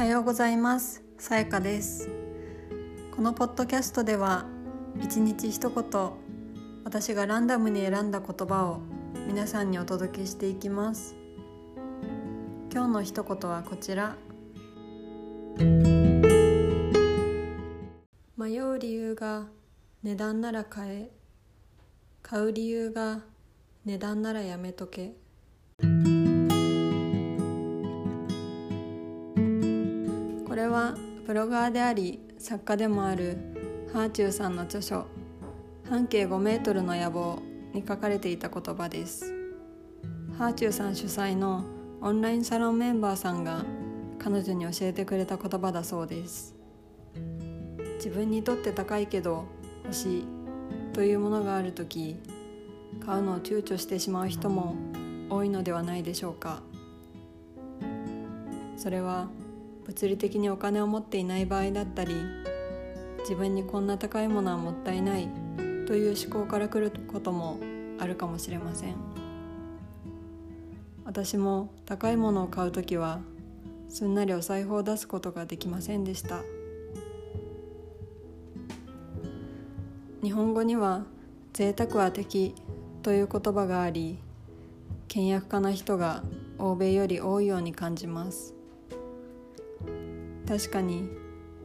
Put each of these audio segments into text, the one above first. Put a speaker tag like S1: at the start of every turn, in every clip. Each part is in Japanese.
S1: はようございます。さやかです。このポッドキャストでは一日一言私がランダムに選んだ言葉を皆さんにお届けしていきます。今日の一言はこちら。迷う理由が値段なら買え。買う理由が値段ならやめとけ。れはブロガーであり作家でもあるハーチューさんの著書「半径5メートルの野望」に書かれていた言葉です。ハーチューさん主催のオンラインサロンメンバーさんが彼女に教えてくれた言葉だそうです。自分にとって高いけど欲しいというものがある時買うのを躊躇してしまう人も多いのではないでしょうか。それは物理的にお金を持っていない場合だったり自分にこんな高いものはもったいないという思考からくることもあるかもしれません。私も高いものを買う時はすんなりお財布を出すことができませんでした。日本語には贅沢は敵という言葉があり倹約家な人が欧米より多いように感じます。確かに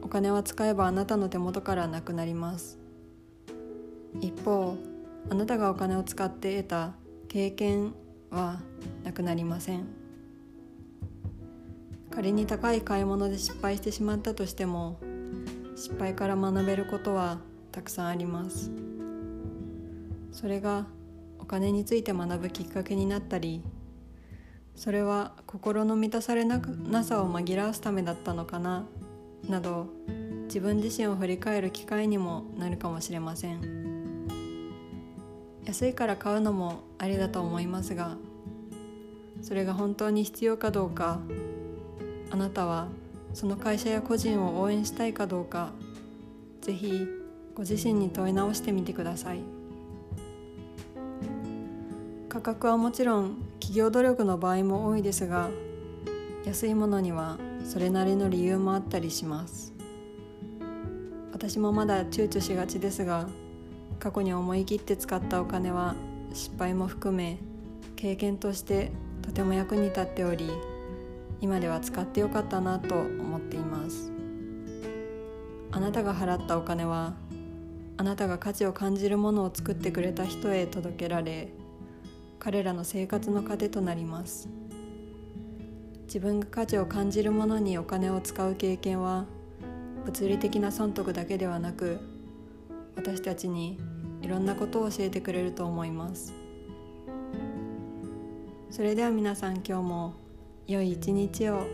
S1: お金は使えばあなたの手元からなくなります。一方あなたがお金を使って得た経験はなくなりません。仮に高い買い物で失敗してしまったとしても失敗から学べることはたくさんあります。それがお金について学ぶきっかけになったりそれは心の満たされなさを紛らわすためだったのかななど自分自身を振り返る機会にもなるかもしれません。安いから買うのもありだと思いますがそれが本当に必要かどうかあなたはその会社や個人を応援したいかどうかぜひご自身に問い直してみてください。価格はもちろん企業努力の場合も多いですが安いものにはそれなりの理由もあったりします。私もまだ躊躇しがちですが過去に思い切って使ったお金は失敗も含め経験としてとても役に立っており今では使ってよかったなと思っています。あなたが払ったお金はあなたが価値を感じるものを作ってくれた人へ届けられ彼らの生活の糧となります。自分が価値を感じるものにお金を使う経験は物理的な損得だけではなく私たちにいろんなことを教えてくれると思います。それでは皆さん今日も良い一日を。